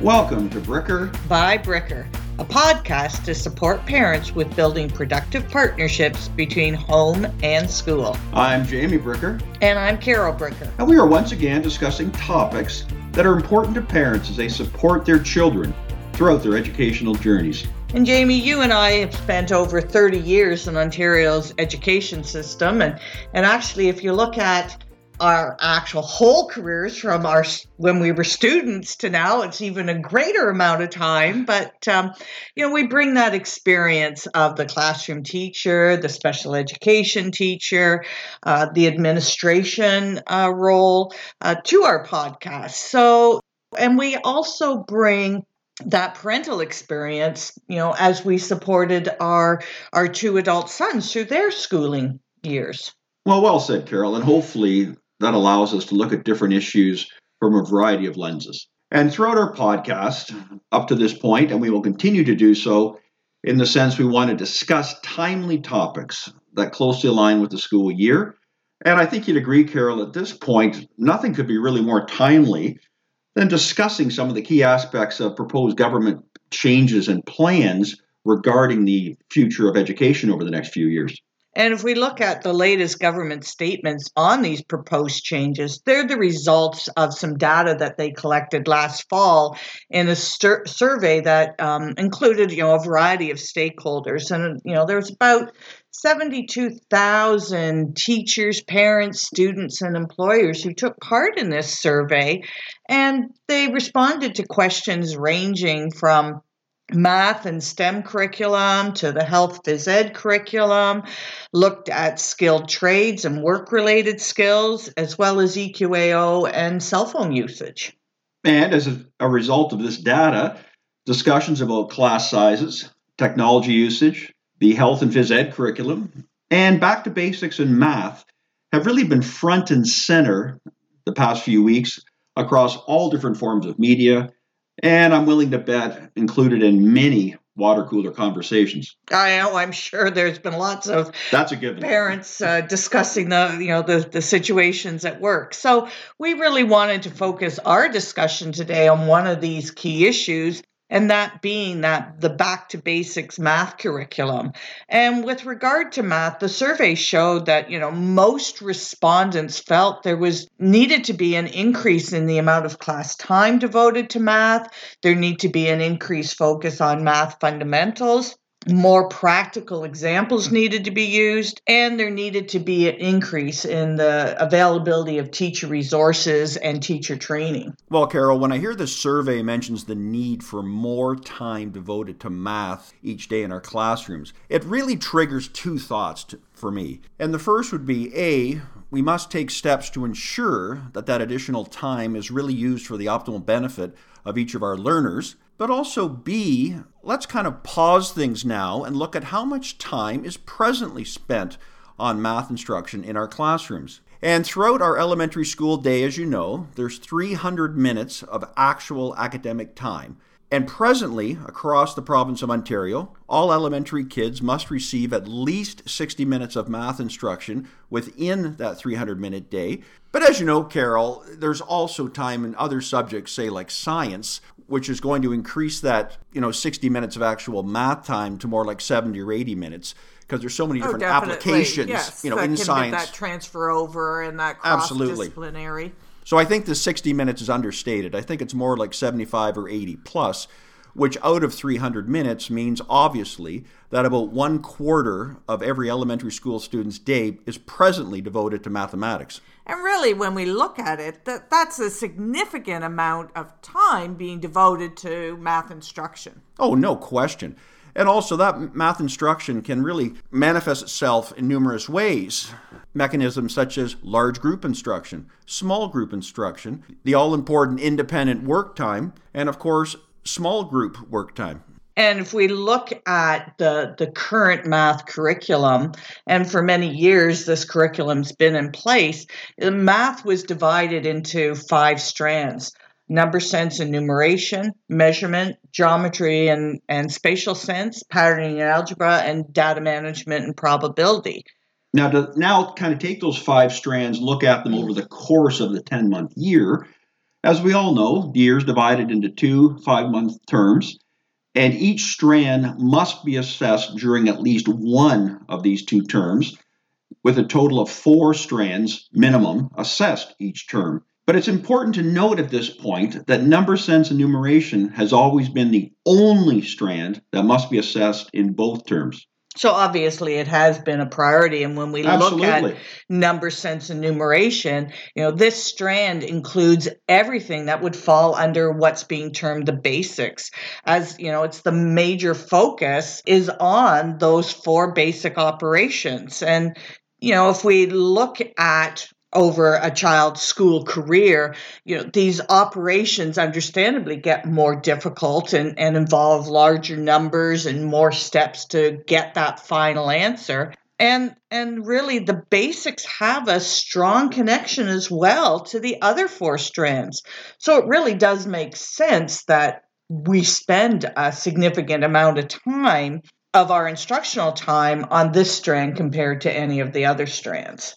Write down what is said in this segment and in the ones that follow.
Welcome to Bricker by Bricker, a podcast to support parents with building productive partnerships between home and school. I'm Jamie Bricker. And I'm Carol Bricker. And we are once again discussing topics that are important to parents as they support their children throughout their educational journeys. And Jamie, you and I have spent over 30 years in Ontario's education system. And, and actually, if you look at our actual whole careers from our when we were students to now it's even a greater amount of time but um, you know we bring that experience of the classroom teacher the special education teacher uh, the administration uh, role uh, to our podcast so and we also bring that parental experience you know as we supported our our two adult sons through their schooling years well, well said, Carol. And hopefully, that allows us to look at different issues from a variety of lenses. And throughout our podcast, mm-hmm. up to this point, and we will continue to do so, in the sense we want to discuss timely topics that closely align with the school year. And I think you'd agree, Carol, at this point, nothing could be really more timely than discussing some of the key aspects of proposed government changes and plans regarding the future of education over the next few years. And if we look at the latest government statements on these proposed changes, they're the results of some data that they collected last fall in a sur- survey that um, included, you know, a variety of stakeholders. And you know, there's about 72,000 teachers, parents, students, and employers who took part in this survey, and they responded to questions ranging from math and STEM curriculum to the health phys ed curriculum, looked at skilled trades and work related skills, as well as EQAO and cell phone usage. And as a result of this data, discussions about class sizes, technology usage, the health and phys ed curriculum, and back to basics in math have really been front and center the past few weeks across all different forms of media and I'm willing to bet included in many water cooler conversations. I know. I'm sure there's been lots of that's a given parents uh, discussing the you know the the situations at work. So we really wanted to focus our discussion today on one of these key issues, and that being that the back to basics math curriculum. And with regard to math, the survey showed that, you know, most respondents felt there was needed to be an increase in the amount of class time devoted to math. There need to be an increased focus on math fundamentals more practical examples needed to be used, and there needed to be an increase in the availability of teacher resources and teacher training. Well, Carol, when I hear the survey mentions the need for more time devoted to math each day in our classrooms, it really triggers two thoughts to, for me. And the first would be A, we must take steps to ensure that that additional time is really used for the optimal benefit of each of our learners. But also, B, let's kind of pause things now and look at how much time is presently spent on math instruction in our classrooms. And throughout our elementary school day, as you know, there's 300 minutes of actual academic time. And presently, across the province of Ontario, all elementary kids must receive at least 60 minutes of math instruction within that 300 minute day. But as you know, Carol, there's also time in other subjects, say like science, which is going to increase that, you know, 60 minutes of actual math time to more like 70 or 80 minutes because there's so many oh, different oh, applications, yes, you know, in science. that transfer over and that cross disciplinary. So I think the 60 minutes is understated. I think it's more like 75 or 80 plus, which out of 300 minutes means obviously that about one quarter of every elementary school student's day is presently devoted to mathematics. And really, when we look at it, that, that's a significant amount of time being devoted to math instruction. Oh, no question. And also, that math instruction can really manifest itself in numerous ways. Mechanisms such as large group instruction, small group instruction, the all important independent work time, and of course, small group work time. And if we look at the, the current math curriculum, and for many years this curriculum's been in place, math was divided into five strands number sense and numeration, measurement, geometry and, and spatial sense, patterning and algebra, and data management and probability. Now, to now kind of take those five strands, look at them over the course of the 10 month year, As we all know, the year is divided into two five month terms, and each strand must be assessed during at least one of these two terms, with a total of four strands minimum assessed each term. But it's important to note at this point that number sense and numeration has always been the only strand that must be assessed in both terms. So obviously it has been a priority. And when we Absolutely. look at number sense and numeration, you know, this strand includes everything that would fall under what's being termed the basics. As you know, it's the major focus is on those four basic operations. And you know, if we look at over a child's school career, you know, these operations understandably get more difficult and, and involve larger numbers and more steps to get that final answer. And and really the basics have a strong connection as well to the other four strands. So it really does make sense that we spend a significant amount of time of our instructional time on this strand compared to any of the other strands.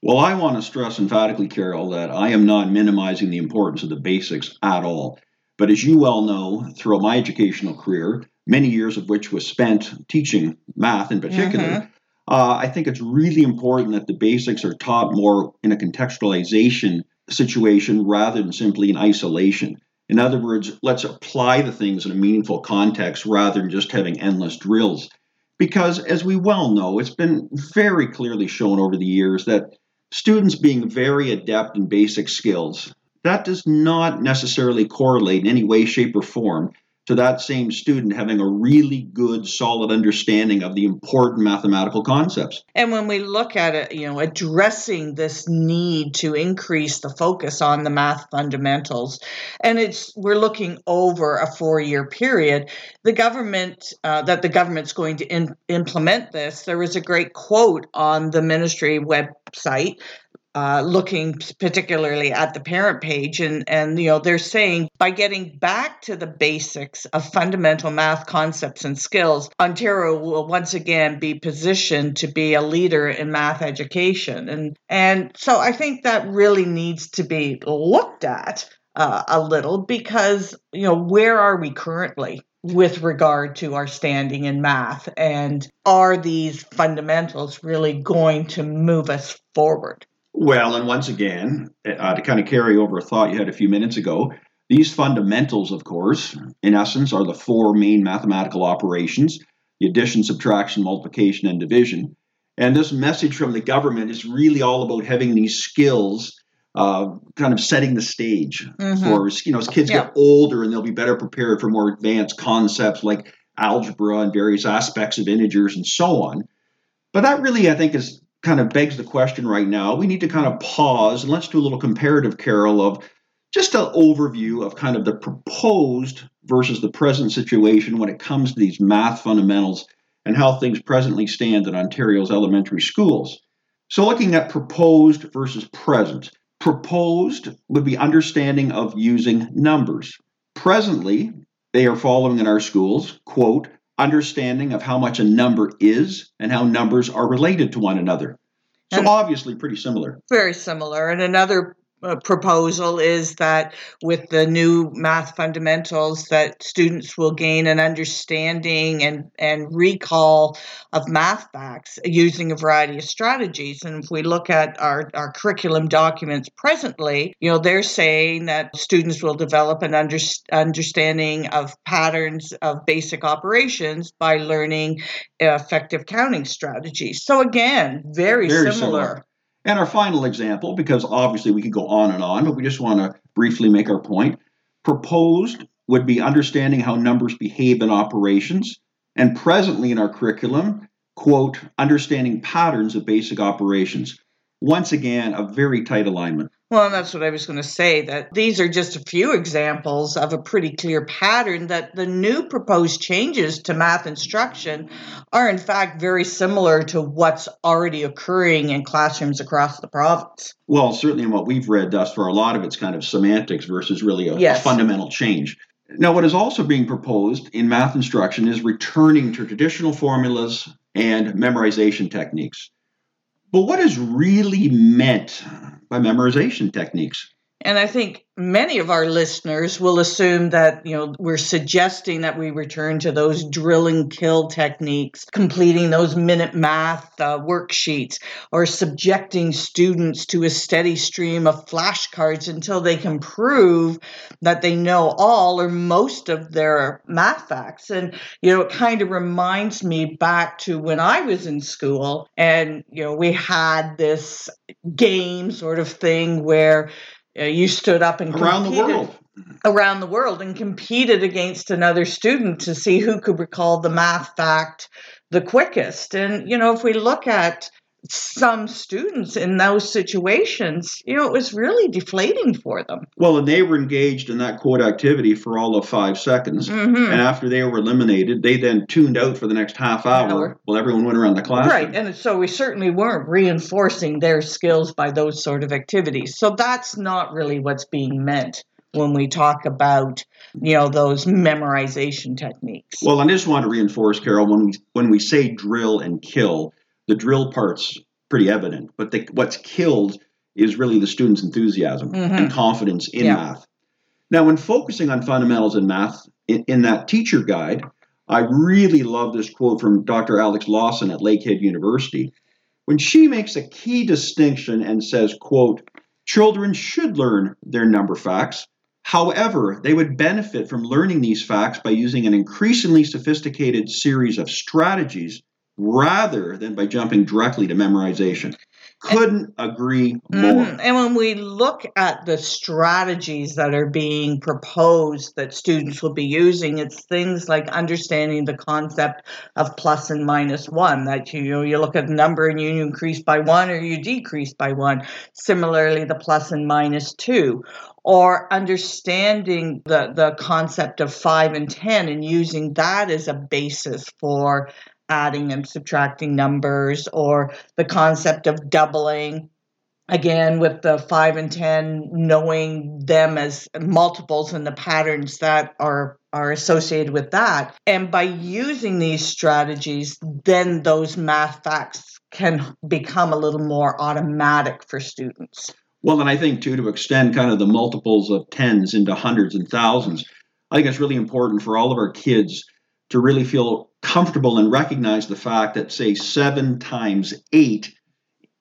Well, I want to stress emphatically, Carol, that I am not minimizing the importance of the basics at all. But as you well know, throughout my educational career, many years of which was spent teaching math in particular, mm-hmm. uh, I think it's really important that the basics are taught more in a contextualization situation rather than simply in isolation. In other words, let's apply the things in a meaningful context rather than just having endless drills. Because, as we well know, it's been very clearly shown over the years that students being very adept in basic skills, that does not necessarily correlate in any way, shape, or form to that same student having a really good, solid understanding of the important mathematical concepts. And when we look at it, you know, addressing this need to increase the focus on the math fundamentals, and it's we're looking over a four-year period. The government uh, that the government's going to in, implement this. There was a great quote on the ministry website uh, looking particularly at the parent page and and you know they're saying by getting back to the basics of fundamental math concepts and skills ontario will once again be positioned to be a leader in math education. And and so i think that really needs to be looked at uh, a little because you know where are we currently with regard to our standing in math? And are these fundamentals really going to move us forward well, and once again, uh, to kind of carry over a thought you had a few minutes ago, these fundamentals, of course, in essence, are the four main mathematical operations the addition, subtraction, multiplication, and division. And this message from the government is really all about having these skills, uh, kind of setting the stage mm-hmm. for, you know, as kids yeah. get older and they'll be better prepared for more advanced concepts like algebra and various aspects of integers and so on. But that really, I think, is kind of begs the question right now. We need to kind of pause and let's do a little comparative, Carol, of just an overview of kind of the proposed versus the present situation when it comes to these math fundamentals and how things presently stand in Ontario's elementary schools. So, looking at proposed versus present, proposed would be understanding of using numbers. Presently, they are following in our schools, quote, understanding of how much a number is and how numbers are related to one another. So, and obviously, pretty similar. Very similar. And another uh, proposal is that with the new math fundamentals that students will gain an understanding and, and recall of math facts using a variety of strategies and if we look at our, our curriculum documents presently you know they're saying that students will develop an under, understanding of patterns of basic operations by learning effective counting strategies so again very, very similar. similar. And our final example, because obviously we could go on and on, but we just want to briefly make our point. Proposed would be understanding how numbers behave in operations, and presently in our curriculum, quote, understanding patterns of basic operations. Once again, a very tight alignment. Well, that's what I was going to say, that these are just a few examples of a pretty clear pattern that the new proposed changes to math instruction are, in fact, very similar to what's already occurring in classrooms across the province. Well, certainly in what we've read thus far, a lot of it's kind of semantics versus really a, yes. a fundamental change. Now, what is also being proposed in math instruction is returning to traditional formulas and memorization techniques. But what is really meant by memorization techniques? And I think many of our listeners will assume that, you know, we're suggesting that we return to those drill and kill techniques, completing those minute math uh, worksheets, or subjecting students to a steady stream of flashcards until they can prove that they know all or most of their math facts. And, you know, it kind of reminds me back to when I was in school and, you know, we had this game sort of thing where Uh, you stood up and around the world. around the world and competed against another student to see who could recall the math fact the quickest. And you know if we look at some students in those situations, you know, it was really deflating for them. Well, and they were engaged in that quote activity for all of five seconds. Mm-hmm. And after they were eliminated, they then tuned out for the next half hour Hour. while everyone went around the classroom. Right. And so we certainly weren't reinforcing their skills by those sort of activities. So that's not really what's being meant when we talk about, you know, those memorization techniques. Well, I just want to reinforce, Carol, when we when we say drill and kill, the drill part's pretty evident, but the, what's killed is really the student's enthusiasm Mhm. and confidence in Yeah. math. Now, when focusing on fundamentals in math in, in that teacher guide, I really love this quote from Dr. Alex Lawson at Lakehead University when she makes a key distinction and says, quote, children should learn their number facts. However, they would benefit from learning these facts by using an increasingly sophisticated series of strategies rather than by jumping directly to memorization. Couldn't agree more. Mhm. And when we look at the strategies that are being proposed that students will be using, it's things like understanding the concept of plus and minus one. That you know, you look at a number and you increase by one or you decrease by one. Similarly, the plus and minus two. Or understanding the, the concept of five and ten and using that as a basis for adding and subtracting numbers, or the concept of doubling. Again with the 5 and 10 knowing them as multiples and the patterns that are are associated with that. And by using these strategies then those math facts can become a little more automatic for students. Well, and I think too to extend kind of the multiples of tens into hundreds and thousands, I think it's really important for all of our kids to really feel comfortable and recognize the fact that, say, seven times eight,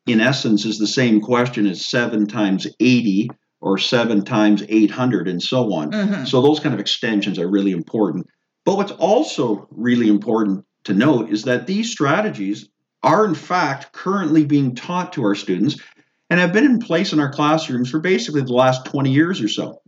in essence, is the same question as seven times 80 or seven times 800 and so on. Mhm. So those kind of extensions are really important. But what's also really important to note is that these strategies are, in fact, currently being taught to our students and have been in place in our classrooms for basically the last 20 years or so.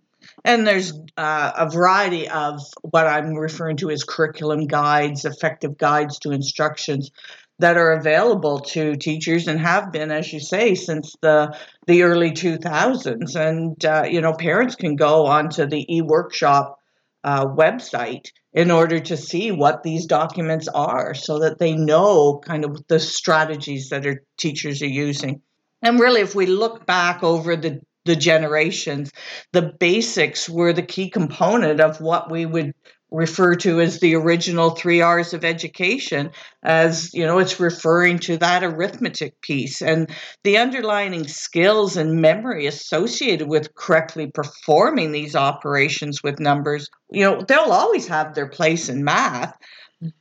And there's uh, a variety of what I'm referring to as curriculum guides, effective guides to instructions that are available to teachers and have been, as you say, since the the early 2000s. And uh, you know, parents can go onto the eWorkshop uh, website in order to see what these documents are, so that they know kind of the strategies that our teachers are using. And really, if we look back over the the generations, the basics were the key component of what we would refer to as the original three R's of education, as you know, it's referring to that arithmetic piece and the underlying skills and memory associated with correctly performing these operations with numbers. You know, they'll always have their place in math,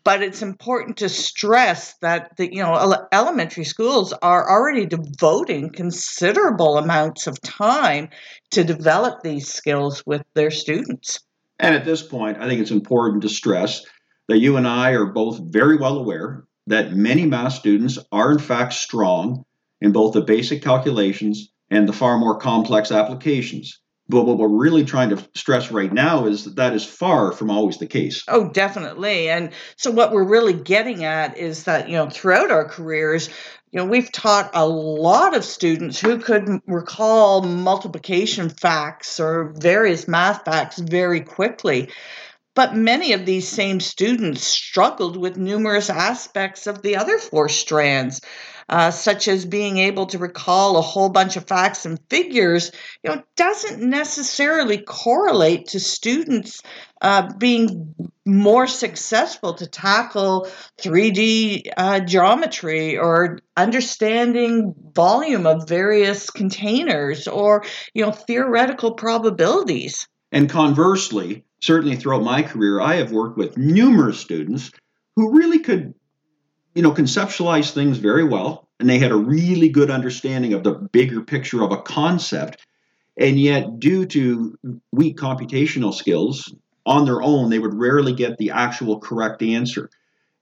but it's important to stress that the you know ele- elementary schools are already devoting considerable amounts of time to develop these skills with their students. And at this point, I think it's important to stress that you and I are both very well aware that many math students are, in fact, strong in both the basic calculations and the far more complex applications. But what we're really trying to stress right now is that that is far from always the case. Oh, definitely. And so what we're really getting at is that, you know, throughout our careers, you know, we've taught a lot of students who could recall multiplication facts or various math facts very quickly. But many of these same students struggled with numerous aspects of the other four strands uh, such as being able to recall a whole bunch of facts and figures, you know, doesn't necessarily correlate to students uh, being more successful to tackle 3D uh, geometry or understanding volume of various containers or you know theoretical probabilities. And conversely, certainly throughout my career, I have worked with numerous students who really could you know, conceptualized things very well, and they had a really good understanding of the bigger picture of a concept. And yet, due to weak computational skills on their own, they would rarely get the actual correct answer.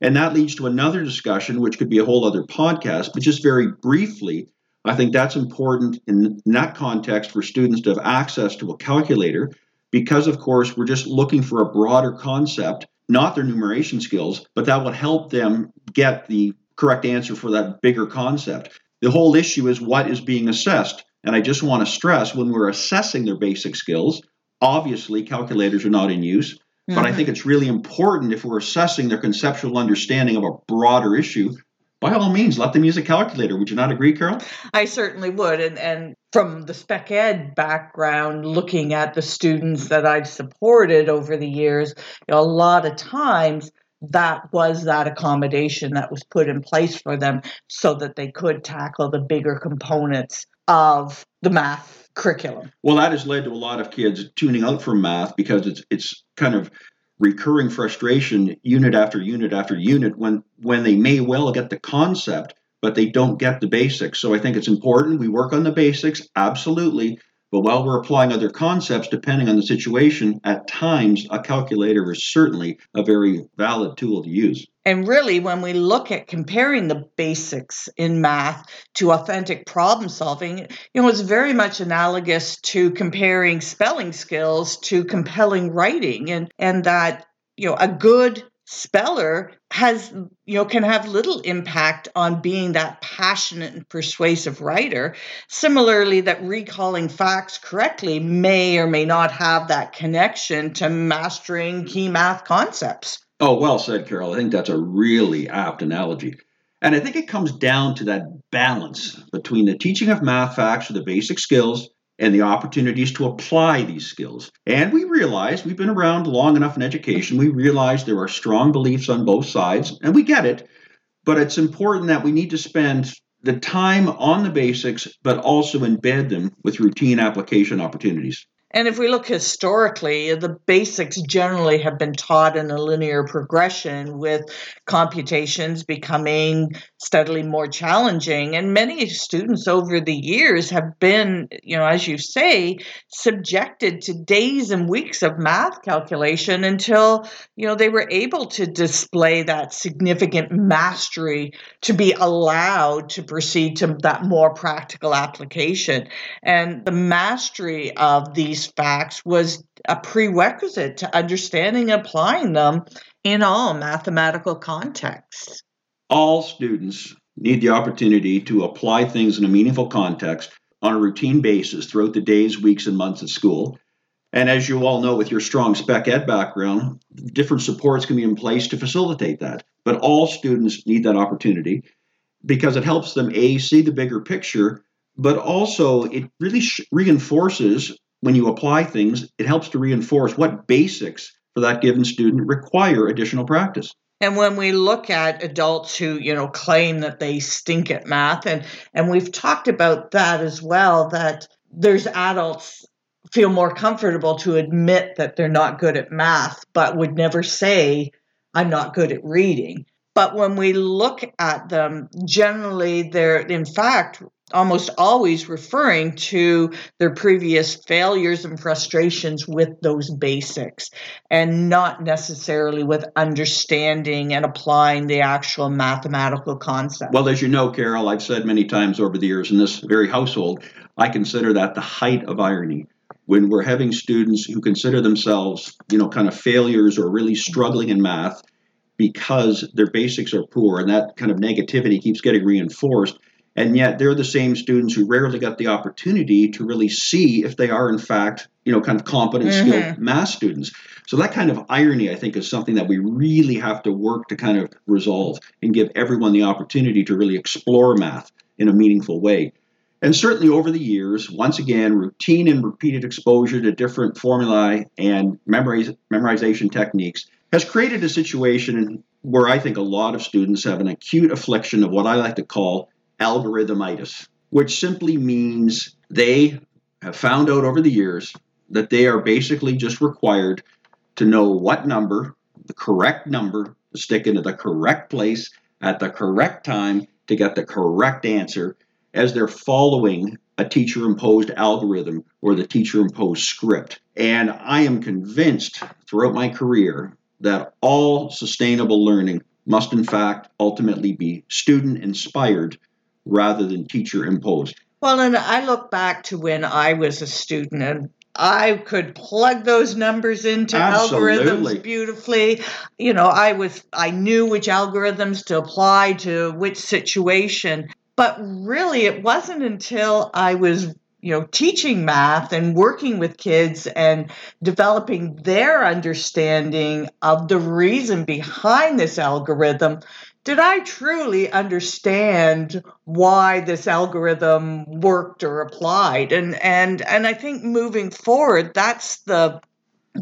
And that leads to another discussion, which could be a whole other podcast, but just very briefly, I think that's important in that context for students to have access to a calculator because, of course, we're just looking for a broader concept not their numeration skills, but that will help them get the correct answer for that bigger concept. The whole issue is what is being assessed. And I just want to stress when we're assessing their basic skills, obviously calculators are not in use. Mm-hmm. But I mm-hmm. think it's really important if we're assessing their conceptual understanding of a broader issue by all means, let them use a calculator. Would you not agree, Carol? I certainly would. And, and from the spec ed background, looking at the students that I've supported over the years, you know, a lot of times that was that accommodation that was put in place for them so that they could tackle the bigger components of the math curriculum. Well, that has led to a lot of kids tuning out from math because it's it's kind of recurring frustration unit after unit after unit when when they may well get the concept but they don't get the basics so i think it's important we work on the basics absolutely but while we're applying other concepts, depending on the situation, at times a calculator is certainly a very valid tool to use. And really, when we look at comparing the basics in math to authentic problem solving, you know, it's very much analogous to comparing spelling skills to compelling writing, and and that you know a good speller has you know can have little impact on being that passionate and persuasive writer. Similarly that recalling facts correctly may or may not have that connection to mastering key math concepts oh well said carol i think that's a really apt analogy and i think it comes down to that balance between the teaching of math facts or the basic skills and the opportunities to apply these skills. And we realize we've been around long enough in education, we realize there are strong beliefs on both sides, and we get it. But it's important that we need to spend the time on the basics, but also embed them with routine application opportunities. And if we look historically, the basics generally have been taught in a linear progression with computations becoming steadily more challenging. And many students over the years have been, you know, as you say, subjected to days and weeks of math calculation until, you know, they were able to display that significant mastery to be allowed to proceed to that more practical application. And the mastery of these these facts was a prerequisite to understanding and applying them in all mathematical contexts. All students need the opportunity to apply things in a meaningful context on a routine basis throughout the days, weeks, and months at school. And as you all know, with your strong spec ed background, different supports can be in place to facilitate that. But all students need that opportunity because it helps them, A, see the bigger picture, but also it really sh- reinforces when you apply things, it helps to reinforce what basics for that given student require additional practice. And when we look at adults who, you know, claim that they stink at math, and, and we've talked about that as well, that there's adults feel more comfortable to admit that they're not good at math, but would never say, I'm not good at reading. But when we look at them, generally they're, in fact, almost always referring to their previous failures and frustrations with those basics and not necessarily with understanding and applying the actual mathematical concept. Well, as you know, Carol, I've said many times over the years in this very household, I consider that the height of irony. When we're having students who consider themselves, you know, kind of failures or really struggling in math because their basics are poor and that kind of negativity keeps getting reinforced and yet they're the same students who rarely get the opportunity to really see if they are in fact you know kind of competent Mhm. skilled math students so that kind of irony i think is something that we really have to work to kind of resolve and give everyone the opportunity to really explore math in a meaningful way and certainly over the years once again routine and repeated exposure to different formulae and memorize, memorization techniques has created a situation where i think a lot of students have an acute affliction of what i like to call algorithmitis, which simply means they have found out over the years that they are basically just required to know what number, the correct number, to stick into the correct place at the correct time to get the correct answer as they're following a teacher imposed algorithm or the teacher imposed script. And I am convinced throughout my career that all sustainable learning must, in fact, ultimately be student inspired rather than teacher imposed. Well, and I look back to when I was a student and I could plug those numbers into Absolutely. algorithms beautifully. You know, I was I knew which algorithms to apply to which situation. But really it wasn't until I was you know teaching math and working with kids and developing their understanding of the reason behind this algorithm did I truly understand why this algorithm worked or applied? And and and I think moving forward, that's the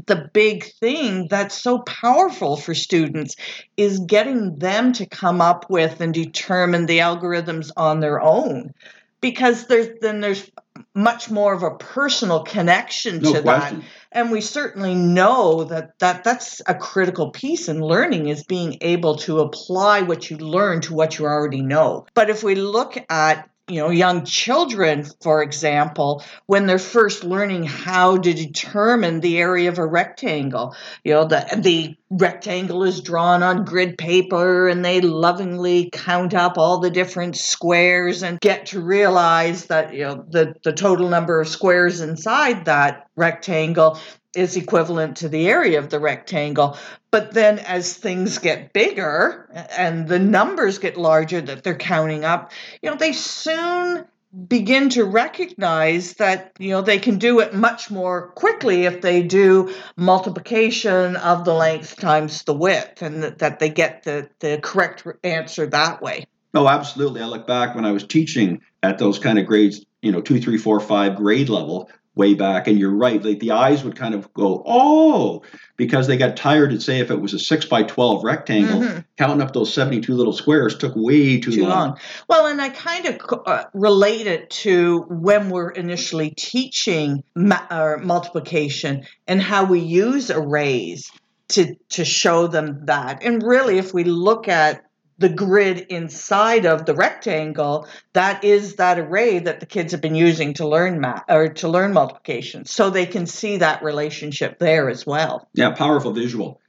the big thing that's so powerful for students is getting them to come up with and determine the algorithms on their own because there's then there's much more of a personal connection No to that. and we certainly know that, that that's a critical piece in learning is being able to apply what you learn to what you already know. But if we look at you know young children for example when they're first learning how to determine the area of a rectangle. You know the the rectangle is drawn on grid paper and they lovingly count up all the different squares and get to realize that you know the the total number of squares inside that rectangle is equivalent to the area of the rectangle but then as things get bigger and the numbers get larger that they're counting up you know they soon begin to recognize that you know they can do it much more quickly if they do multiplication of the length times the width and that, that they get the, the correct answer that way No, absolutely. I look back when I was teaching at those kind of grades, you know, two, three, four, five grade level way back, and you're right. Like the eyes would kind of go, oh, because they got tired and say if it was a six by twelve rectangle, Mhm. counting up those seventy-two little squares took way too, too long. long. Well, and I kind of uh, relate it to when we're initially teaching ma- or multiplication and how we use arrays to to show them that. And really, if we look at the grid inside of the rectangle, that is that array that the kids have been using to learn math or to learn multiplication. So they can see that relationship there as well. Yeah, powerful visual.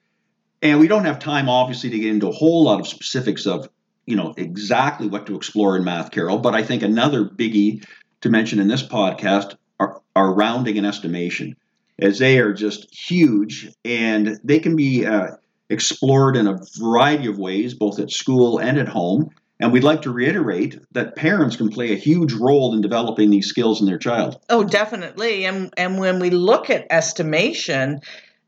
And we don't have time, obviously, to get into a whole lot of specifics of, you know, exactly what to explore in math, Carol. But I think another biggie to mention in this podcast are, are rounding and estimation, as they are just huge and they can be uh, explored in a variety of ways, both at school and at home. And we'd like to reiterate that parents can play a huge role in developing these skills in their child. Oh, definitely. And and when we look at estimation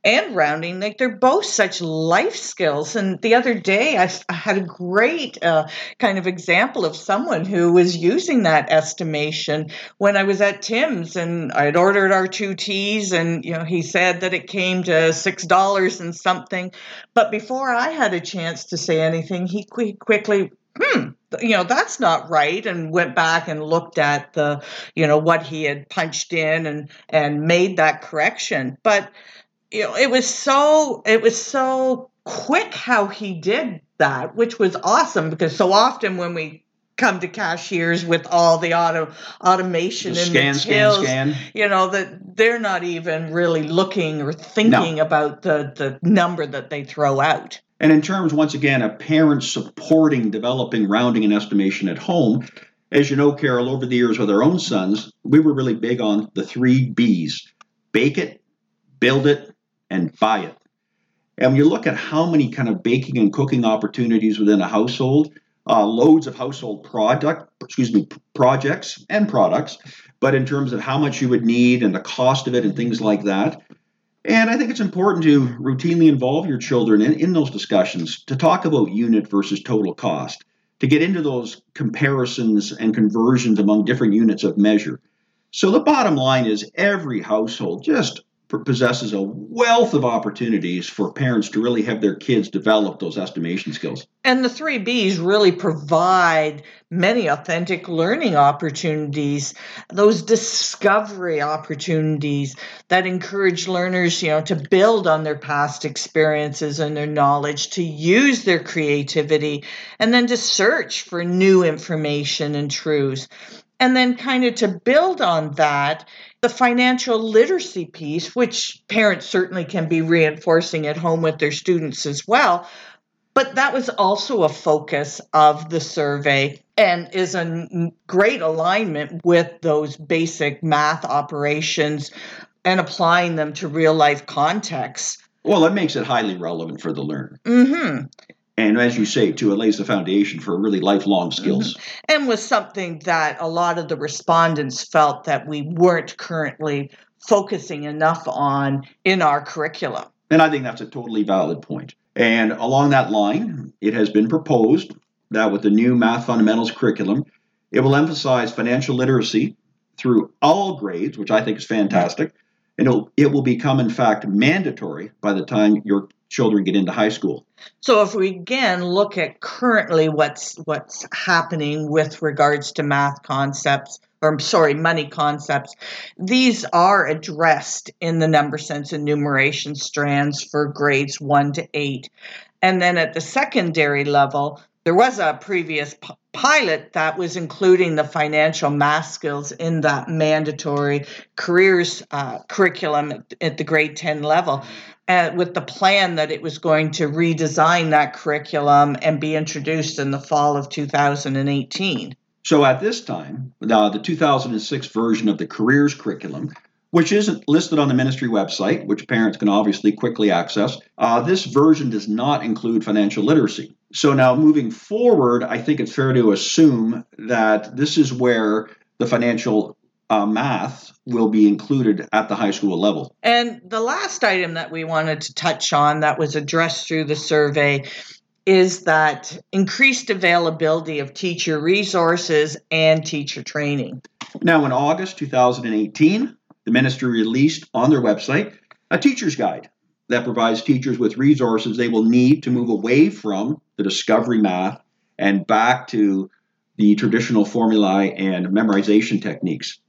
and rounding, like they're both such life skills. And the other day, I had a great uh, kind of example of someone who was using that estimation when I was at Tim's, and I had ordered our two teas, and you know he said that it came to six dollars and something. But before I had a chance to say anything, he qui- quickly. Hmm, you know that's not right and went back and looked at the you know what he had punched in and and made that correction but you know it was so it was so quick how he did that which was awesome because so often when we come to cashiers with all the auto automation The and scan, the scan, tills, scan. you know that they're not even really looking or thinking about the the number that they throw out. And in terms, once again, of parents supporting developing rounding and estimation at home, as you know, Carol, over the years with our own sons, we were really big on the three B's. Bake it, build it, and buy it. And when you look at how many kind of baking and cooking opportunities within a household, uh, loads of household product, excuse me, projects and products, but in terms of how much you would need and the cost of it and things like that. And I think it's important to routinely involve your children in, in those discussions to talk about unit versus total cost, to get into those comparisons and conversions among different units of measure. So the bottom line is every household just possesses a wealth of opportunities for parents to really have their kids develop those estimation skills. And the three B's really provide many authentic learning opportunities, those discovery opportunities that encourage learners, you know, to build on their past experiences and their knowledge, to use their creativity, and then to search for new information and truths. And then, kind of to build on that, the financial literacy piece, which parents certainly can be reinforcing at home with their students as well. But that was also a focus of the survey and is in great alignment with those basic math operations and applying them to real life contexts. Well, that makes it highly relevant for the learner. Mm-hmm and as you say too it lays the foundation for really lifelong skills. Mm-hmm. and was something that a lot of the respondents felt that we weren't currently focusing enough on in our curriculum. And i think that's a totally valid point. And along that line it has been proposed that with the new math fundamentals curriculum it will emphasize financial literacy through all grades which i think is fantastic. And it will become in fact mandatory by the time your children get into high school. So if we again look at currently what's what's happening with regards to math concepts or I'm sorry, money concepts, these are addressed in the number sense and numeration strands for grades 1 to 8. And then at the secondary level, there was a previous p- pilot that was including the financial math skills in that mandatory careers uh, curriculum at, at, the grade 10 level with the plan that it was going to redesign that curriculum and be introduced in the fall of 2018. So at this time, uh, the 2006 version of the careers curriculum which isn't listed on the ministry website, which parents can obviously quickly access. Uh, this version does not include financial literacy. So now moving forward, I think it's fair to assume that this is where the financial uh, math will be included at the high school level. And the last item that we wanted to touch on that was addressed through the survey is that increased availability of teacher resources and teacher training. Now, in August 2018, the ministry released on their website a teacher's guide that provides teachers with resources they will need to move away from the discovery math and back to the traditional formulae and memorization techniques.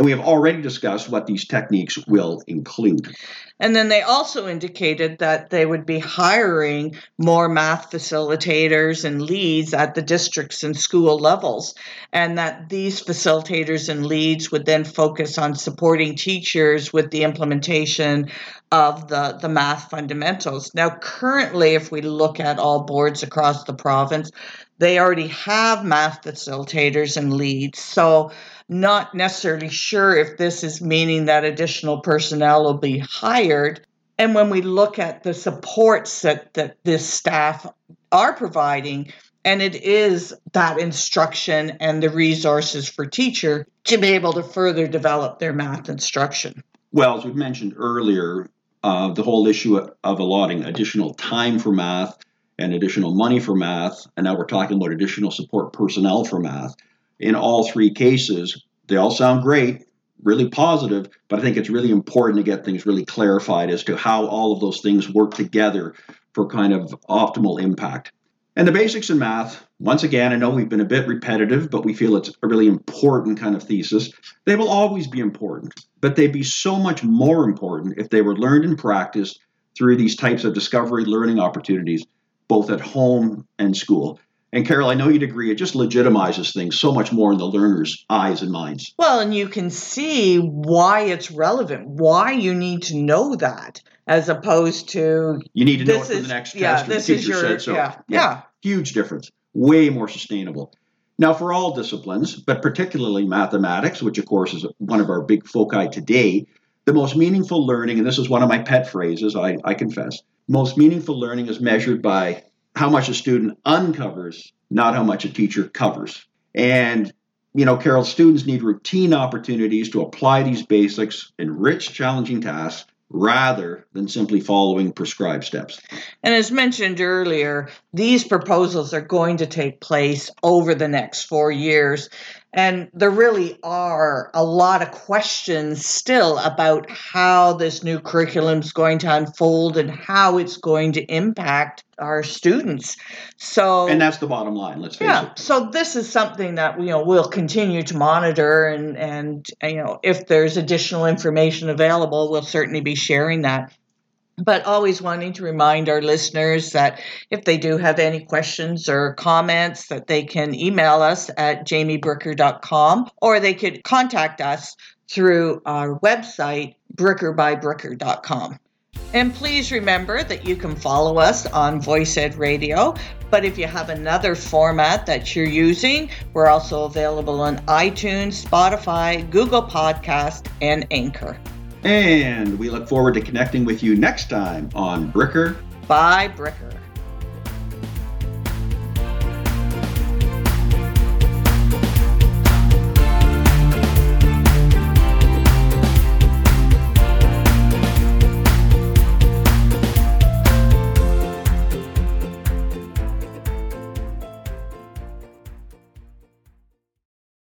And we have already discussed what these techniques will include. And then they also indicated that they would be hiring more math facilitators and leads at the districts and school levels, and that these facilitators and leads would then focus on supporting teachers with the implementation of the, the math fundamentals. Now, currently, if we look at all boards across the province, they already have math facilitators and leads. So not necessarily sure if this is meaning that additional personnel will be hired. And when we look at the supports that, that this staff are providing, and it is that instruction and the resources for teacher to be able to further develop their math instruction. Well, as we mentioned earlier, uh, the whole issue of allotting additional time for math and additional money for math, and now we're talking about additional support personnel for math in all three cases. They all sound great, really positive, but I think it's really important to get things really clarified as to how all of those things work together for kind of optimal impact. And the basics in math, once again, I know we've been a bit repetitive, but we feel it's a really important kind of thesis. They will always be important, but they'd be so much more important if they were learned and practiced through these types of discovery learning opportunities, both at home and school. And Carol, I know you'd agree, it just legitimizes things so much more in the learner's eyes and minds. Well, and you can see why it's relevant, why you need to know that, as opposed to you need to know it for the next yeah, test. This is your said so. Yeah, yeah, yeah, huge difference, way more sustainable. Now, for all disciplines, but particularly mathematics, which of course is one of our big foci today, the most meaningful learning, and this is one of my pet phrases, I, I confess, most meaningful learning is measured by how much a student uncovers, not how much a teacher covers. And you know, Carol, students need routine opportunities to apply these basics in rich, challenging tasks rather than simply following prescribed steps. And as mentioned earlier, these proposals are going to take place over the next four years. And there really are a lot of questions still about how this new curriculum is going to unfold and how it's going to impact our students. So And that's the bottom line, let's face yeah, it. so this is something that you know we'll continue to monitor, and and you know if there's additional information available, we'll certainly be sharing that. But always wanting to remind our listeners that if they do have any questions or comments, that they can email us at jamiebricker.com or they could contact us through our website, brickerbybricker.com. And please remember that you can follow us on voicEd Radio. But if you have another format that you're using, we're also available on iTunes, Spotify, Google Podcast, and Anchor. And we look forward to connecting with you next time on Bricker by, Bricker.